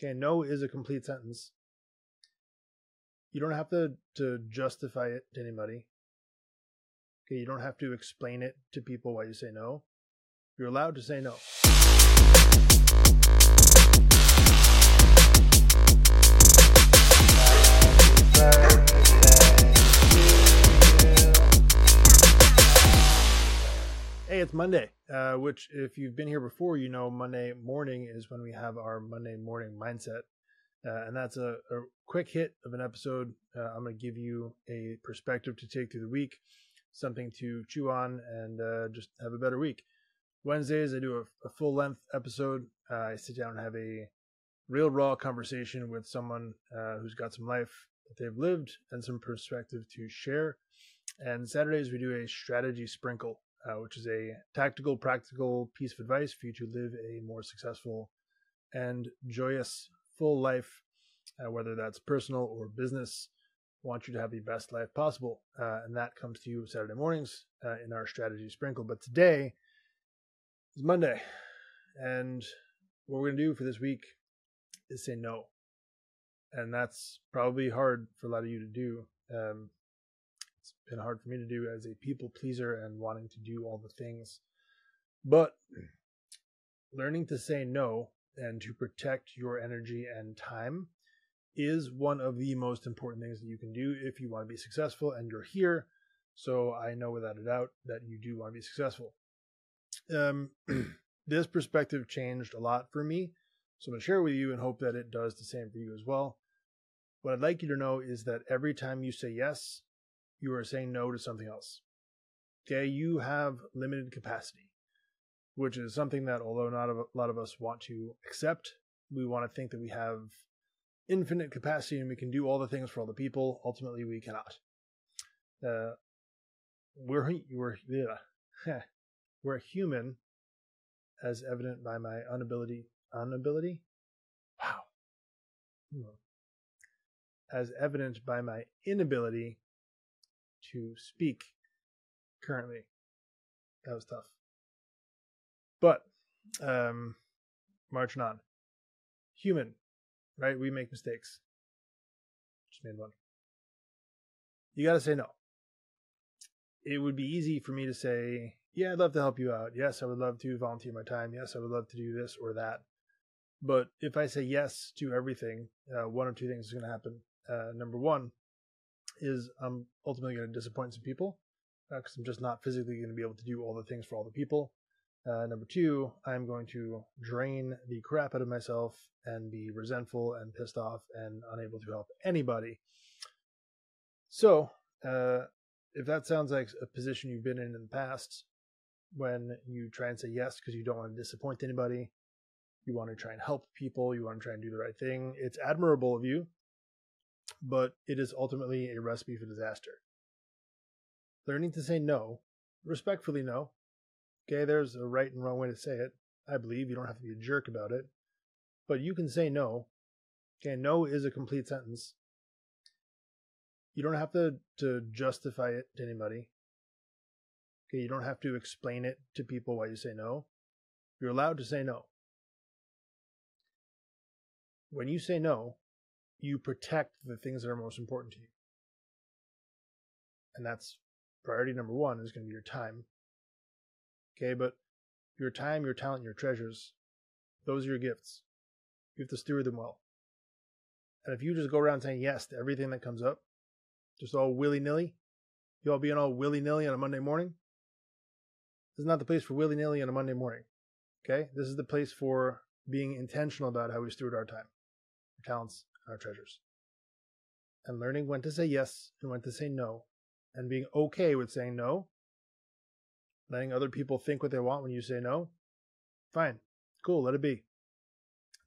Okay, no is a complete sentence. You don't have to, to justify it to anybody. Okay, you don't have to explain it to people why you say no. You're allowed to say no. It's Monday, uh, which, if you've been here before, you know Monday morning is when we have our Monday morning mindset. Uh, and that's a, a, quick hit of an episode. Uh, I'm going to give you a perspective to take through the week, something to chew on, and uh, just have a better week. Wednesdays, I do a, a full length episode. Uh, I sit down and have a real raw conversation with someone uh, who's got some life that they've lived and some perspective to share. And Saturdays, we do a strategy sprinkle uh, which is a tactical, practical piece of advice for you to live a more successful and joyous, full life, uh, whether that's personal or business. I want you to have the best life possible. Uh, and that comes to you Saturday mornings uh, in our strategy sprinkle. But today is Monday. And what we're going to do for this week is say no. And that's probably hard for a lot of you to do. Um, been hard for me to do as a people pleaser and wanting to do all the things. But learning to say no and to protect your energy and time is one of the most important things that you can do if you want to be successful and you're here. So I know without a doubt that you do want to be successful. Um, this perspective changed a lot for me. So I'm going to share with you and hope that it does the same for you as well. What I'd like you to know is that every time you say yes, you are saying no to something else. Okay, you have limited capacity, which is something that, although not a lot of us want to accept, we want to think that we have infinite capacity and we can do all the things for all the people. Ultimately, we cannot. Uh, we're we're yeah, we're human, as evident by my inability inability. Wow. Hmm. As evident by my inability to speak currently. That was tough. But um marching on. Human, right? We make mistakes. Just made one. You got to say no. It would be easy for me to say, yeah, I'd love to help you out. Yes, I would love to volunteer my time. Yes, I would love to do this or that. But if I say yes to everything, uh, one or two things is going to happen. Uh, number one, is I'm ultimately going to disappoint some people because uh, I'm just not physically going to be able to do all the things for all the people. Uh, number two, I'm going to drain the crap out of myself and be resentful and pissed off and unable to help anybody. So, uh, if that sounds like a position you've been in in the past, when you try and say yes because you don't want to disappoint anybody, you want to try and help people, you want to try and do the right thing, it's admirable of you but it is ultimately a recipe for disaster. Learning to say no, respectfully no. Okay, there's a right and wrong way to say it. I believe you don't have to be a jerk about it, but you can say no. Okay, no is a complete sentence. You don't have to, to justify it to anybody. Okay, you don't have to explain it to people why you say no. You're allowed to say no. When you say no, you protect the things that are most important to you. And that's priority number one is going to be your time. Okay, but your time, your talent, your treasures, those are your gifts. You have to steward them well. And if you just go around saying yes to everything that comes up, just all willy nilly, you all being all willy nilly on a Monday morning, this is not the place for willy nilly on a Monday morning. Okay? This is the place for being intentional about how we steward our time, our talents, our treasures. And learning when to say yes and when to say no, and being okay with saying no, letting other people think what they want when you say no, fine, cool, let it be.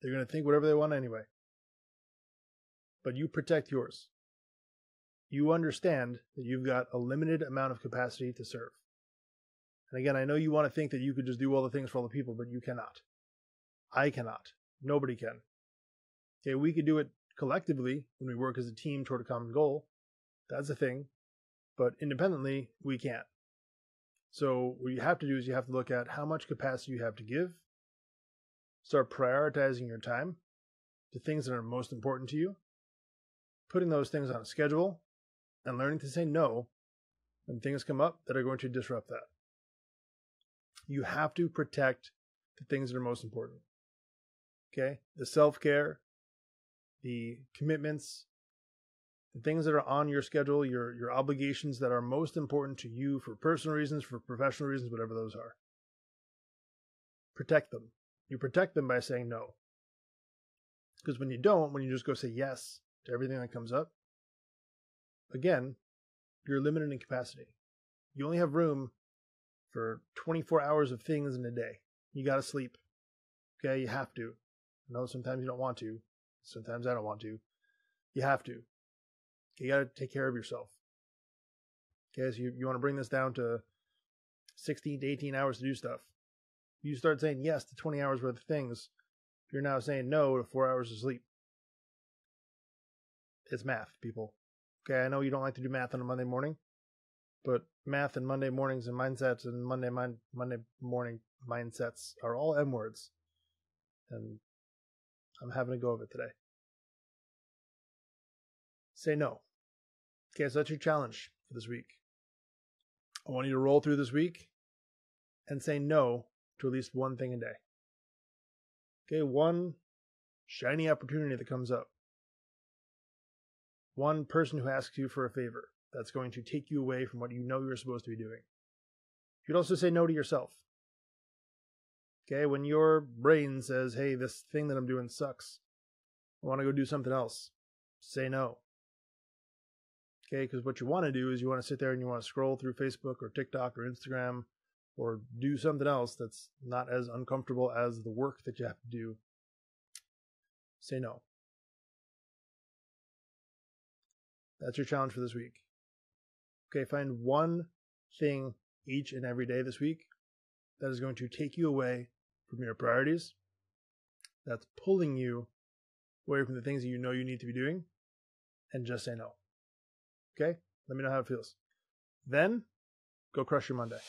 They're going to think whatever they want anyway. But you protect yours. You understand that you've got a limited amount of capacity to serve. And again, I know you want to think that you could just do all the things for all the people, but you cannot. I cannot. Nobody can. Okay, we could do it collectively when we work as a team toward a common goal. That's a thing. But independently, we can't. So what you have to do is you have to look at how much capacity you have to give, start prioritizing your time, to things that are most important to you, putting those things on a schedule, and learning to say no when things come up that are going to disrupt that. You have to protect the things that are most important. Okay? The self care, the commitments, the things that are on your schedule, your, your obligations that are most important to you for personal reasons, for professional reasons, whatever those are. Protect them. You protect them by saying no. Because when you don't, when you just go say yes to everything that comes up, again, you're limited in capacity. You only have room for 24 hours of things in a day. You got to sleep. Okay, you have to. I know sometimes you don't want to. Sometimes I don't want to. You have to. You got to take care of yourself. Okay, so you, you want to bring this down to 16 to 18 hours to do stuff. You start saying yes to 20 hours worth of things. You're now saying no to four hours of sleep. It's math, people. Okay, I know you don't like to do math on a Monday morning, but math and Monday mornings and mindsets and Monday mind, Monday morning mindsets are all M words, and I'm having a go of it today. Say no. Okay, so that's your challenge for this week. I want you to roll through this week and say no to at least one thing a day. Okay, one shiny opportunity that comes up one person who asks you for a favor that's going to take you away from what you know you're supposed to be doing. You'd also say no to yourself. Okay, when your brain says, hey, this thing that I'm doing sucks, I want to go do something else, say no. Okay, because what you want to do is you want to sit there and you want to scroll through Facebook or TikTok or Instagram or do something else that's not as uncomfortable as the work that you have to do. Say no. That's your challenge for this week. Okay, find one thing each and every day this week that is going to take you away from your priorities, that's pulling you away from the things that you know you need to be doing, and just say no. Okay? Let me know how it feels. Then, go crush your Monday.